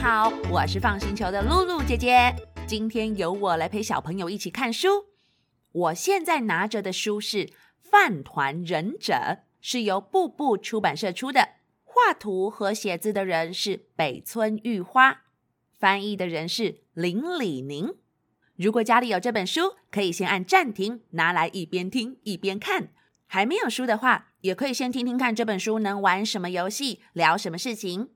好，我是放星球的露露姐姐。今天由我来陪小朋友一起看书。我现在拿着的书是《饭团忍者》，是由步步出版社出的。画图和写字的人是北村玉花，翻译的人是林李宁。如果家里有这本书，可以先按暂停，拿来一边听一边看。还没有书的话，也可以先听听看这本书能玩什么游戏，聊什么事情。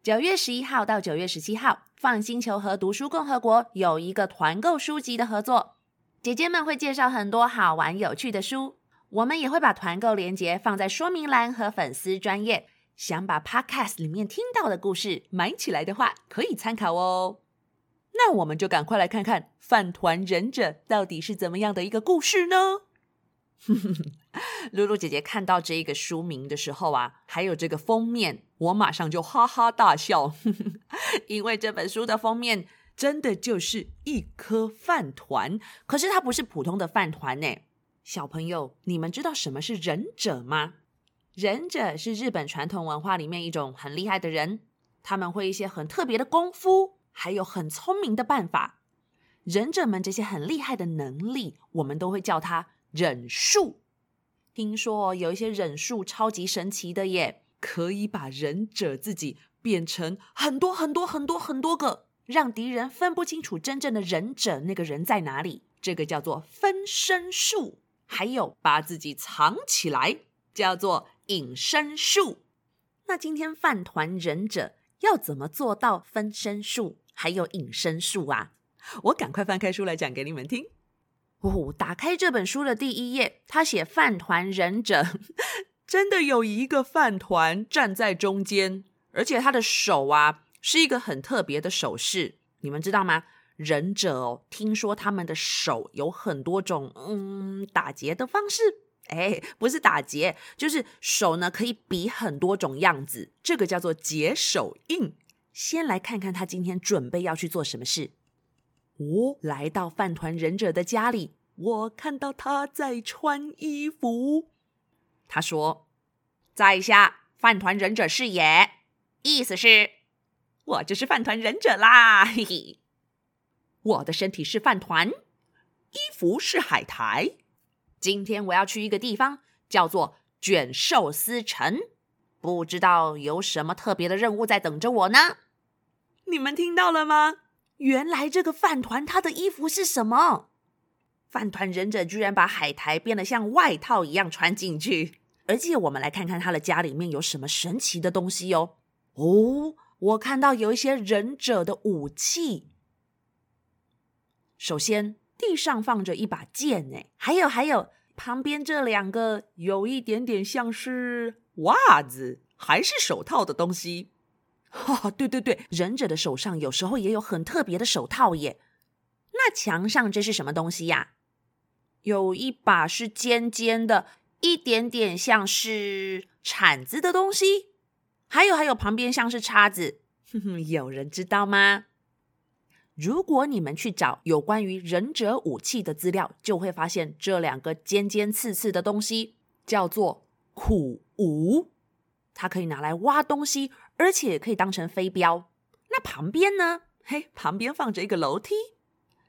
九月十一号到九月十七号，放星球和读书共和国有一个团购书籍的合作，姐姐们会介绍很多好玩有趣的书，我们也会把团购链接放在说明栏和粉丝专页。想把 Podcast 里面听到的故事买起来的话，可以参考哦。那我们就赶快来看看《饭团忍者》到底是怎么样的一个故事呢？露露姐姐看到这一个书名的时候啊，还有这个封面，我马上就哈哈大笑，因为这本书的封面真的就是一颗饭团，可是它不是普通的饭团呢。小朋友，你们知道什么是忍者吗？忍者是日本传统文化里面一种很厉害的人，他们会一些很特别的功夫，还有很聪明的办法。忍者们这些很厉害的能力，我们都会叫他。忍术，听说有一些忍术超级神奇的耶，可以把忍者自己变成很多很多很多很多个，让敌人分不清楚真正的忍者那个人在哪里。这个叫做分身术，还有把自己藏起来，叫做隐身术。那今天饭团忍者要怎么做到分身术还有隐身术啊？我赶快翻开书来讲给你们听。哦，打开这本书的第一页，他写饭团忍者，真的有一个饭团站在中间，而且他的手啊是一个很特别的手势，你们知道吗？忍者哦，听说他们的手有很多种，嗯，打结的方式，哎，不是打结，就是手呢可以比很多种样子，这个叫做结手印。先来看看他今天准备要去做什么事。我来到饭团忍者的家里，我看到他在穿衣服。他说：“在下饭团忍者是也，意思是，我就是饭团忍者啦。嘿嘿，我的身体是饭团，衣服是海苔。今天我要去一个地方，叫做卷寿司城，不知道有什么特别的任务在等着我呢？你们听到了吗？”原来这个饭团他的衣服是什么？饭团忍者居然把海苔变得像外套一样穿进去，而且我们来看看他的家里面有什么神奇的东西哦。哦，我看到有一些忍者的武器。首先，地上放着一把剑，哎，还有还有，旁边这两个有一点点像是袜子还是手套的东西。哈，对对对，忍者的手上有时候也有很特别的手套耶。那墙上这是什么东西呀？有一把是尖尖的，一点点像是铲子的东西。还有还有，旁边像是叉子。哼哼，有人知道吗？如果你们去找有关于忍者武器的资料，就会发现这两个尖尖刺刺的东西叫做苦无，它可以拿来挖东西。而且可以当成飞镖。那旁边呢？嘿，旁边放着一个楼梯。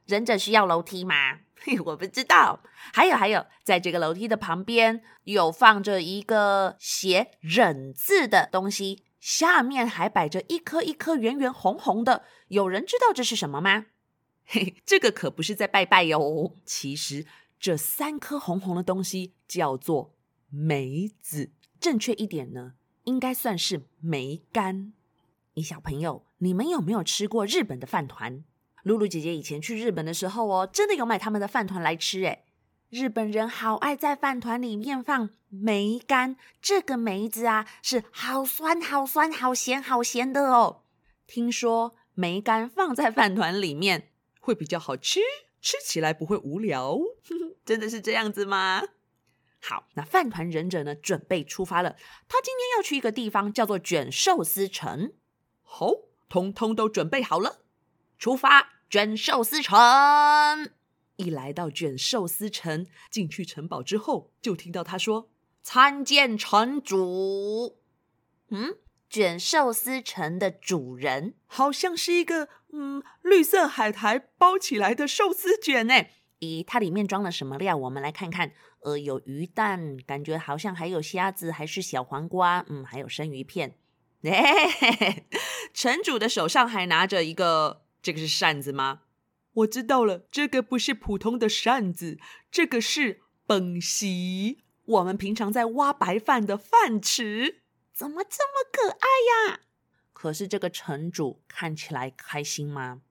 忍者需要楼梯吗？嘿，我不知道。还有还有，在这个楼梯的旁边有放着一个写“忍”字的东西，下面还摆着一颗一颗圆圆红红的。有人知道这是什么吗？嘿，这个可不是在拜拜哟。其实这三颗红红的东西叫做梅子。正确一点呢？应该算是梅干。你小朋友，你们有没有吃过日本的饭团？露露姐姐以前去日本的时候哦，真的有买他们的饭团来吃。诶日本人好爱在饭团里面放梅干，这个梅子啊是好酸、好酸、好咸、好咸的哦。听说梅干放在饭团里面会比较好吃，吃起来不会无聊。真的是这样子吗？好，那饭团忍者呢？准备出发了。他今天要去一个地方，叫做卷寿司城。好，通通都准备好了，出发！卷寿司城。一来到卷寿司城，进去城堡之后，就听到他说：“参见城主。”嗯，卷寿司城的主人，好像是一个嗯绿色海苔包起来的寿司卷呢。咦，它里面装了什么料？我们来看看。呃，有鱼蛋，感觉好像还有虾子，还是小黄瓜，嗯，还有生鱼片。哎，城主的手上还拿着一个，这个是扇子吗？我知道了，这个不是普通的扇子，这个是本席，我们平常在挖白饭的饭匙。怎么这么可爱呀？可是这个城主看起来开心吗？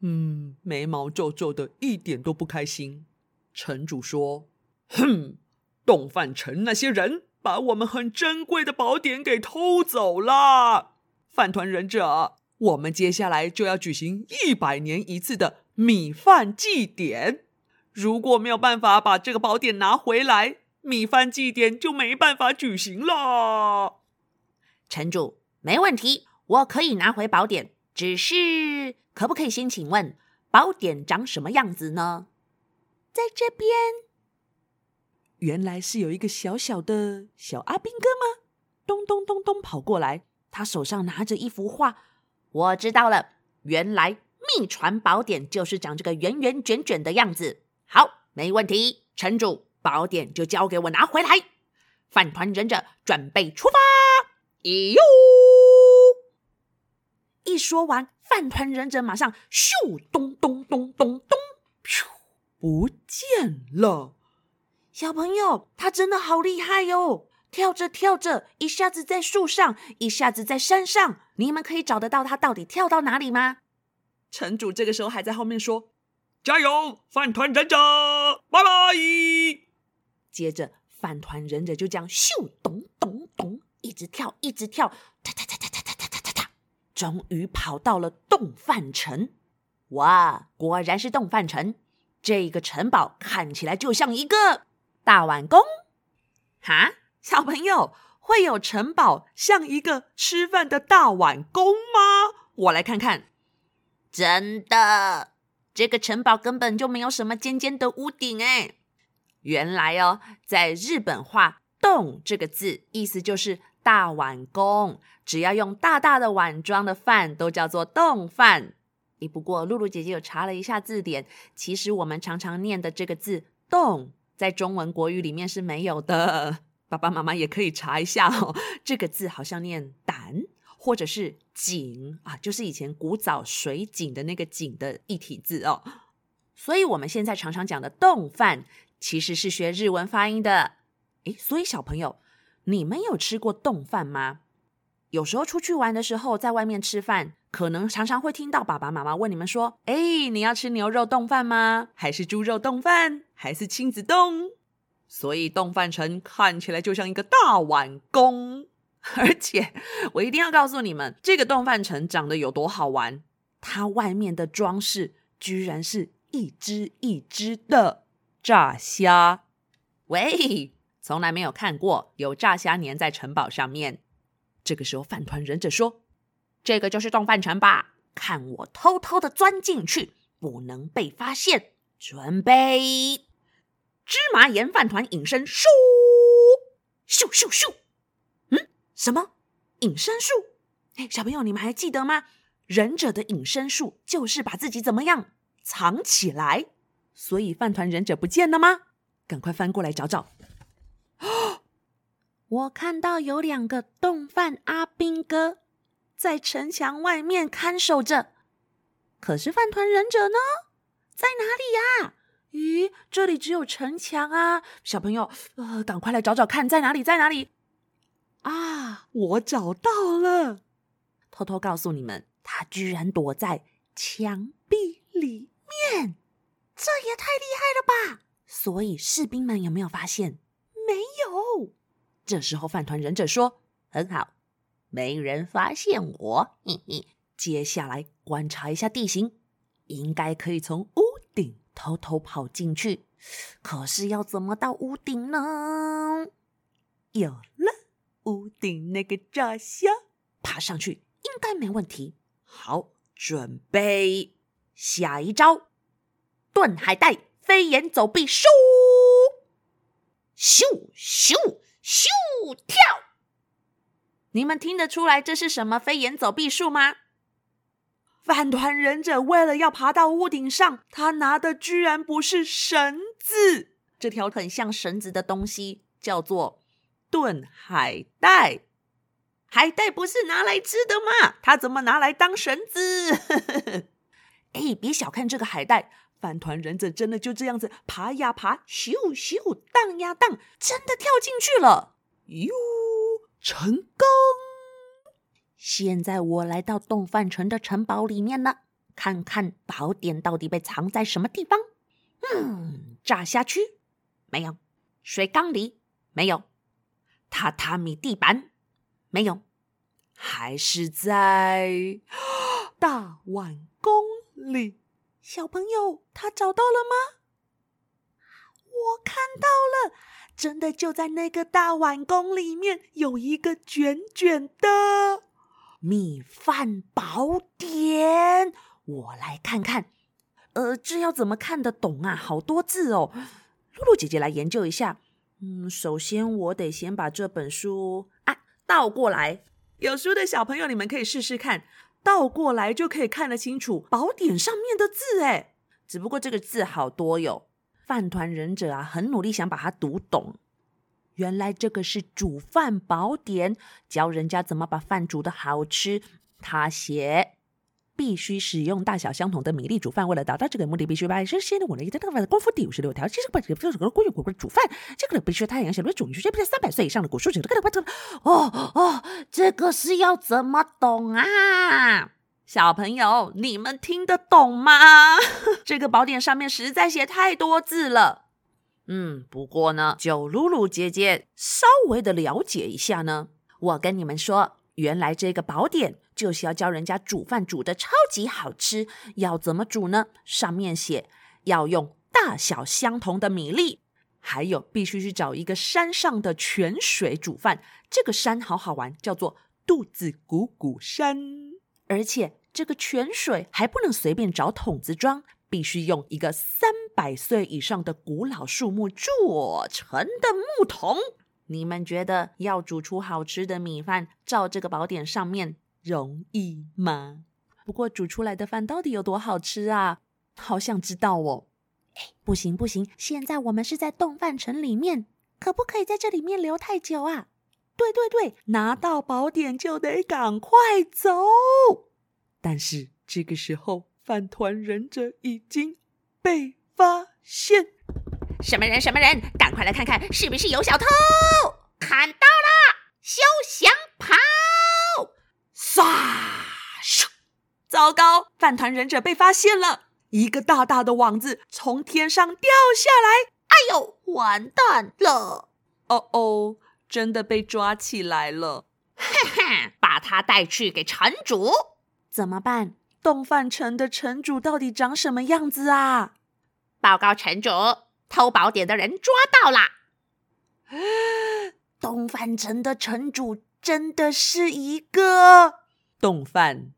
嗯，眉毛皱皱的，一点都不开心。城主说：“哼，洞饭城那些人把我们很珍贵的宝典给偷走了。饭团忍者，我们接下来就要举行一百年一次的米饭祭典。如果没有办法把这个宝典拿回来，米饭祭典就没办法举行了。”城主，没问题，我可以拿回宝典，只是。可不可以先请问宝典长什么样子呢？在这边，原来是有一个小小的小阿兵哥吗？咚咚咚咚跑过来，他手上拿着一幅画。我知道了，原来秘传宝典就是长这个圆圆卷卷的样子。好，没问题，城主，宝典就交给我拿回来。饭团忍者准备出发，咦呦！一说完，饭团忍者马上咻咚咚咚咚咚，咻不见了。小朋友，他真的好厉害哟！跳着跳着，一下子在树上，一下子在山上。你们可以找得到他到底跳到哪里吗？城主这个时候还在后面说：“加油，饭团忍者，拜拜！”接着，饭团忍者就这样咻咚咚咚，一直跳，一直跳，哒哒哒哒哒哒哒。终于跑到了洞饭城，哇，果然是洞饭城。这个城堡看起来就像一个大碗公。哈，小朋友，会有城堡像一个吃饭的大碗公吗？我来看看。真的，这个城堡根本就没有什么尖尖的屋顶哎。原来哦，在日本话“洞”这个字，意思就是。大碗公，只要用大大的碗装的饭都叫做洞饭。不过露露姐姐有查了一下字典，其实我们常常念的这个字“洞”在中文国语里面是没有的。爸爸妈妈也可以查一下哦，这个字好像念“胆”或者是“井”啊，就是以前古早水井的那个“井”的一体字哦。所以我们现在常常讲的“冻饭”其实是学日文发音的。诶，所以小朋友。你们有吃过冻饭吗？有时候出去玩的时候，在外面吃饭，可能常常会听到爸爸妈妈问你们说：“哎，你要吃牛肉冻饭吗？还是猪肉冻饭？还是亲子冻？”所以冻饭城看起来就像一个大碗公，而且我一定要告诉你们，这个冻饭城长得有多好玩。它外面的装饰居然是一只一只的炸虾。喂！从来没有看过有炸虾粘在城堡上面。这个时候，饭团忍者说：“这个就是洞饭城吧？看我偷偷的钻进去，不能被发现。准备，芝麻盐饭团隐身术，咻咻咻！嗯，什么隐身术？哎，小朋友，你们还记得吗？忍者的隐身术就是把自己怎么样藏起来。所以饭团忍者不见了吗？赶快翻过来找找。”哦我看到有两个冻饭阿兵哥在城墙外面看守着，可是饭团忍者呢？在哪里呀？咦，这里只有城墙啊！小朋友，呃，赶快来找找看，在哪里？在哪里？啊，我找到了！偷偷告诉你们，他居然躲在墙壁里面，这也太厉害了吧！所以士兵们有没有发现？没有。这时候，饭团忍者说：“很好，没人发现我。嘿嘿，接下来观察一下地形，应该可以从屋偷偷跑进去。可是要怎么到屋顶呢？有了，屋顶那个炸虾，爬上去应该没问题。好，准备下一招，炖海带，飞檐走壁，咻咻咻！”咻跳！你们听得出来这是什么飞檐走壁术吗？饭团忍者为了要爬到屋顶上，他拿的居然不是绳子，这条很像绳子的东西叫做炖海带。海带不是拿来吃的吗？他怎么拿来当绳子？哎，别小看这个海带，饭团忍者真的就这样子爬呀爬，咻咻荡呀荡，真的跳进去了。哟，成功！现在我来到洞饭城的城堡里面了，看看宝典到底被藏在什么地方。嗯，炸虾区没有，水缸里没有，榻榻米地板没有，还是在大碗宫里。小朋友，他找到了吗？我看到了，真的就在那个大碗宫里面，有一个卷卷的米饭宝典。我来看看，呃，这要怎么看得懂啊？好多字哦。露露姐姐来研究一下。嗯，首先我得先把这本书啊倒过来。有书的小朋友，你们可以试试看。倒过来就可以看得清楚宝典上面的字，哎，只不过这个字好多哟。饭团忍者啊，很努力想把它读懂。原来这个是煮饭宝典，教人家怎么把饭煮的好吃。他写。必须使用大小相同的米粒煮饭。为了达到这个目的，必须把先先的我的一个大的功夫第五十六条。其实不这个这个关于果煮饭，这个必须太阳小的煮，需要不是三百岁以上的古树这个这个哦哦，这个是要怎么懂啊？小朋友，你们听得懂吗？这个宝典上面实在写太多字了。嗯，不过呢，就露露姐姐稍微的了解一下呢，我跟你们说。原来这个宝典就是要教人家煮饭煮的超级好吃，要怎么煮呢？上面写要用大小相同的米粒，还有必须去找一个山上的泉水煮饭。这个山好好玩，叫做肚子鼓鼓山。而且这个泉水还不能随便找桶子装，必须用一个三百岁以上的古老树木做成的木桶。你们觉得要煮出好吃的米饭，照这个宝典上面容易吗？不过煮出来的饭到底有多好吃啊？好想知道哦！哎，不行不行，现在我们是在洞饭城里面，可不可以在这里面留太久啊？对对对，拿到宝典就得赶快走。但是这个时候，饭团忍者已经被发现。什么人？什么人？赶快来看看，是不是有小偷？看到了，休想跑！唰！咻！糟糕，饭团忍者被发现了，一个大大的网子从天上掉下来。哎呦，完蛋了！哦哦，真的被抓起来了。哈哈，把他带去给城主。怎么办？洞饭城的城主到底长什么样子啊？报告城主。偷宝典的人抓到啦！东范城的城主真的是一个洞饭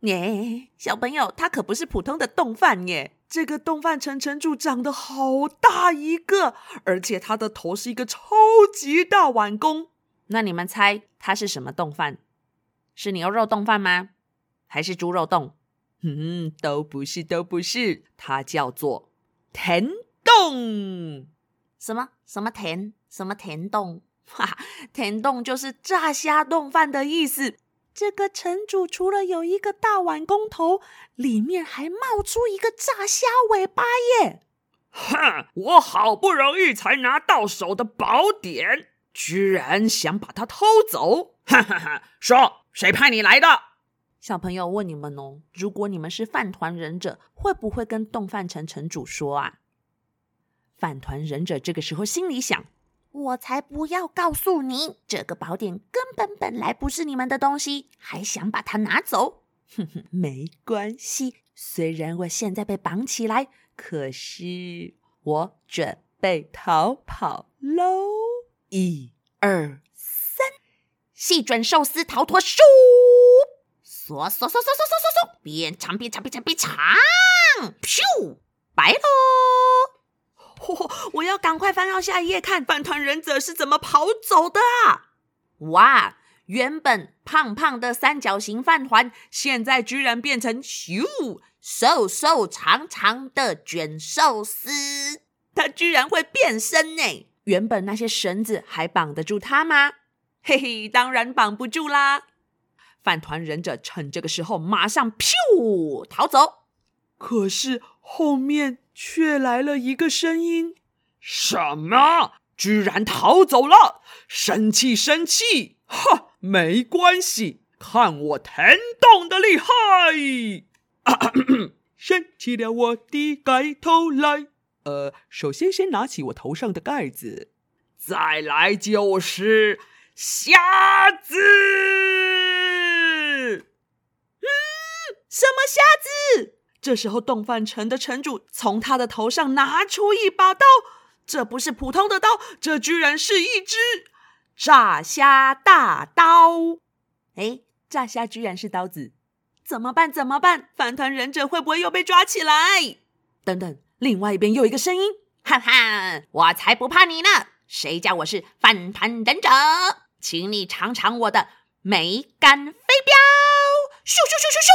耶！小朋友，他可不是普通的洞饭耶！这个洞饭城城主长得好大一个，而且他的头是一个超级大碗公。那你们猜他是什么洞饭？是牛肉洞饭吗？还是猪肉洞？嗯，都不是，都不是。它叫做甜。洞什么什么甜什么甜洞？哈，甜洞就是炸虾冻饭的意思。这个城主除了有一个大碗公头，里面还冒出一个炸虾尾巴耶！哼，我好不容易才拿到手的宝典，居然想把它偷走！哈哈哈！说谁派你来的？小朋友问你们哦，如果你们是饭团忍者，会不会跟动饭城城主说啊？饭团忍者这个时候心里想：“我才不要告诉你，这个宝典根本本来不是你们的东西，还想把它拿走。哼哼，没关系，虽然我现在被绑起来，可是我准备逃跑喽！一、二、三，细准寿司逃脱术，唰唰唰唰唰唰唰唰，变长变长变长变长，咻，白喽！”我要赶快翻到下一页，看饭团忍者是怎么跑走的啊！哇，原本胖胖的三角形饭团，现在居然变成咻瘦瘦长长的卷寿司。它居然会变身呢！原本那些绳子还绑得住它吗？嘿嘿，当然绑不住啦！饭团忍者趁这个时候马上噗逃走，可是后面却来了一个声音：“什么？居然逃走了？生气生气！哈，没关系，看我疼痛的厉害！生气了，我的盖头来。呃，首先先拿起我头上的盖子，再来就是瞎子。”什么瞎子？这时候，洞饭城的城主从他的头上拿出一把刀，这不是普通的刀，这居然是一只炸虾大刀！哎，炸虾居然是刀子，怎么办？怎么办？饭团忍者会不会又被抓起来？等等，另外一边又一个声音，哈哈，我才不怕你呢！谁叫我是饭团忍者？请你尝尝我的梅干飞镖！咻咻咻咻咻！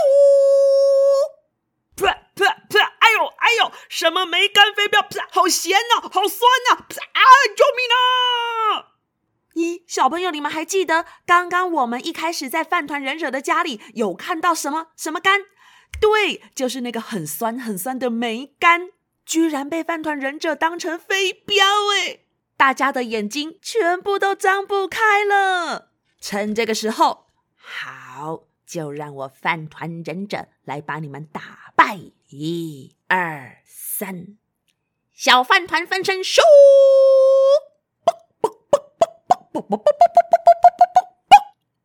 噗噗噗！哎呦哎呦！什么梅干飞镖？噗！好咸呐，好酸呐！噗啊！救命啊！咦，小朋友，你们还记得刚刚我们一开始在饭团忍者的家里有看到什么什么干？对，就是那个很酸很酸的梅干，居然被饭团忍者当成飞镖哎！大家的眼睛全部都张不开了。趁这个时候，好。就让我饭团忍者来把你们打败！一、二、三，小饭团分身术！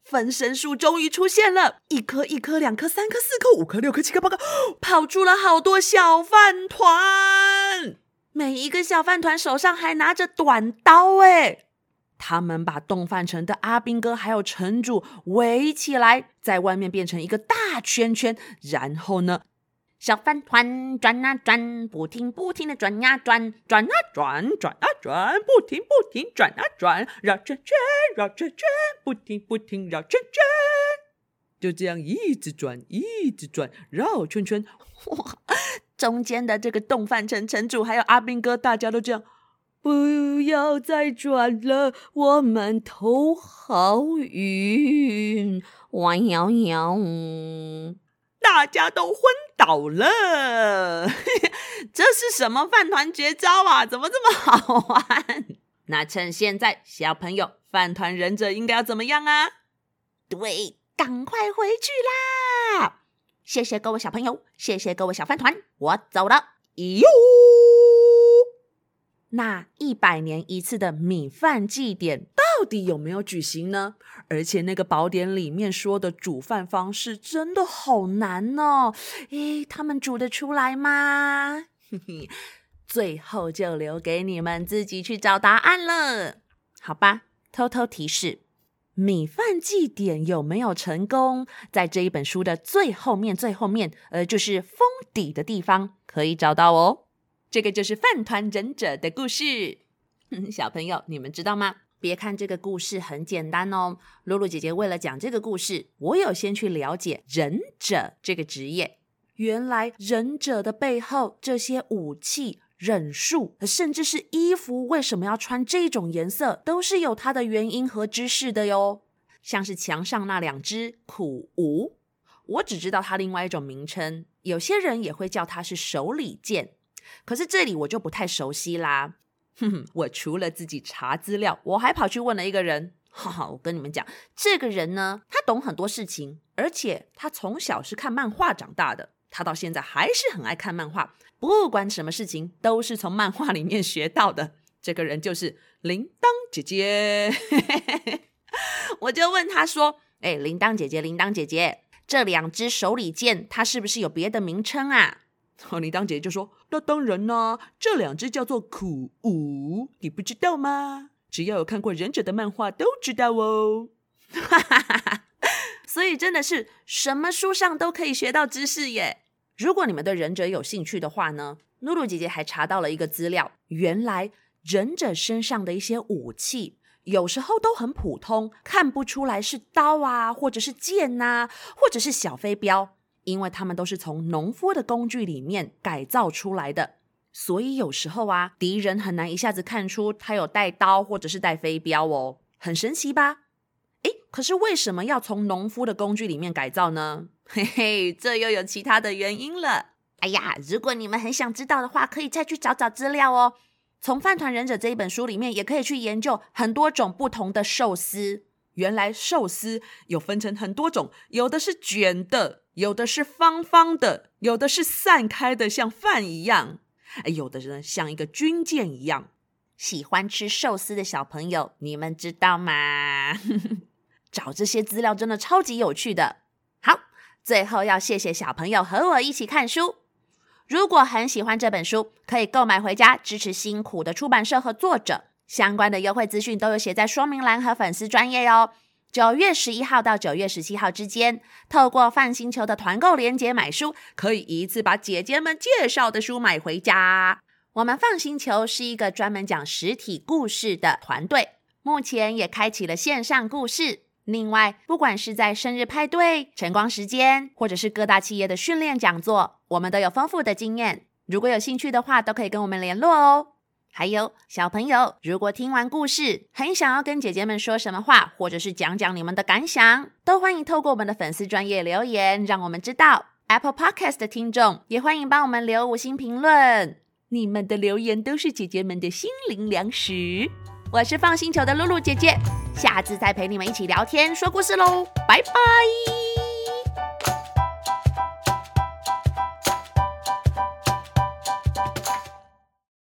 分身术终于出现了，一颗、一颗、两颗、三颗、四颗、五颗、六颗、七颗、八颗，跑出了好多小饭团。每一个小饭团手上还拿着短刀，哎。他们把洞饭城的阿兵哥还有城主围起来，在外面变成一个大圈圈，然后呢，小饭团转啊转，不停不停的转呀转，转啊转，转啊转，不停不停转啊转，绕圈圈，绕圈圈，不停不停绕圈圈，就这样一直转，一直转，绕圈圈。哇，中间的这个洞饭城城主还有阿兵哥，大家都这样。不要再转了，我们头好晕，弯摇摇，大家都昏倒了。这是什么饭团绝招啊？怎么这么好玩？那趁现在，小朋友，饭团忍者应该要怎么样啊？对，赶快回去啦！谢谢各位小朋友，谢谢各位小饭团，我走了。哟。那一百年一次的米饭祭典到底有没有举行呢？而且那个宝典里面说的煮饭方式真的好难哦！诶，他们煮得出来吗？嘿嘿，最后就留给你们自己去找答案了，好吧？偷偷提示：米饭祭典有没有成功？在这一本书的最后面、最后面，呃，就是封底的地方可以找到哦。这个就是饭团忍者的故事，小朋友，你们知道吗？别看这个故事很简单哦，露露姐姐为了讲这个故事，我有先去了解忍者这个职业。原来忍者的背后，这些武器、忍术，甚至是衣服，为什么要穿这种颜色，都是有它的原因和知识的哟。像是墙上那两只苦无，我只知道它另外一种名称，有些人也会叫它是手里剑。可是这里我就不太熟悉啦。哼哼，我除了自己查资料，我还跑去问了一个人。哈哈，我跟你们讲，这个人呢，他懂很多事情，而且他从小是看漫画长大的，他到现在还是很爱看漫画，不管什么事情都是从漫画里面学到的。这个人就是铃铛姐姐。我就问他说：“哎，铃铛姐姐，铃铛姐姐，这两只手里剑，它是不是有别的名称啊？”哦，铃铛姐姐就说：“那当然啦，这两只叫做苦无，你不知道吗？只要有看过忍者的漫画都知道哦。”所以真的是什么书上都可以学到知识耶！如果你们对忍者有兴趣的话呢，露露姐姐还查到了一个资料，原来忍者身上的一些武器，有时候都很普通，看不出来是刀啊，或者是剑呐、或者是小飞镖，因为它们都是从农夫的工具里面改造出来的。所以有时候啊，敌人很难一下子看出他有带刀或者是带飞镖哦，很神奇吧？诶，可是为什么要从农夫的工具里面改造呢？嘿嘿，这又有其他的原因了。哎呀，如果你们很想知道的话，可以再去找找资料哦。从《饭团忍者》这一本书里面，也可以去研究很多种不同的寿司。原来寿司有分成很多种，有的是卷的，有的是方方的，有的是散开的，像饭一样。哎，有的人像一个军舰一样。喜欢吃寿司的小朋友，你们知道吗？找这些资料真的超级有趣的。好，最后要谢谢小朋友和我一起看书。如果很喜欢这本书，可以购买回家支持辛苦的出版社和作者。相关的优惠资讯都有写在说明栏和粉丝专页哦。九月十一号到九月十七号之间，透过泛星球的团购链接买书，可以一次把姐姐们介绍的书买回家。我们放星球是一个专门讲实体故事的团队，目前也开启了线上故事。另外，不管是在生日派对、晨光时间，或者是各大企业的训练讲座，我们都有丰富的经验。如果有兴趣的话，都可以跟我们联络哦。还有小朋友，如果听完故事很想要跟姐姐们说什么话，或者是讲讲你们的感想，都欢迎透过我们的粉丝专业留言，让我们知道。Apple Podcast 的听众也欢迎帮我们留五星评论，你们的留言都是姐姐们的心灵粮食。我是放星球的露露姐姐，下次再陪你们一起聊天说故事喽，拜拜。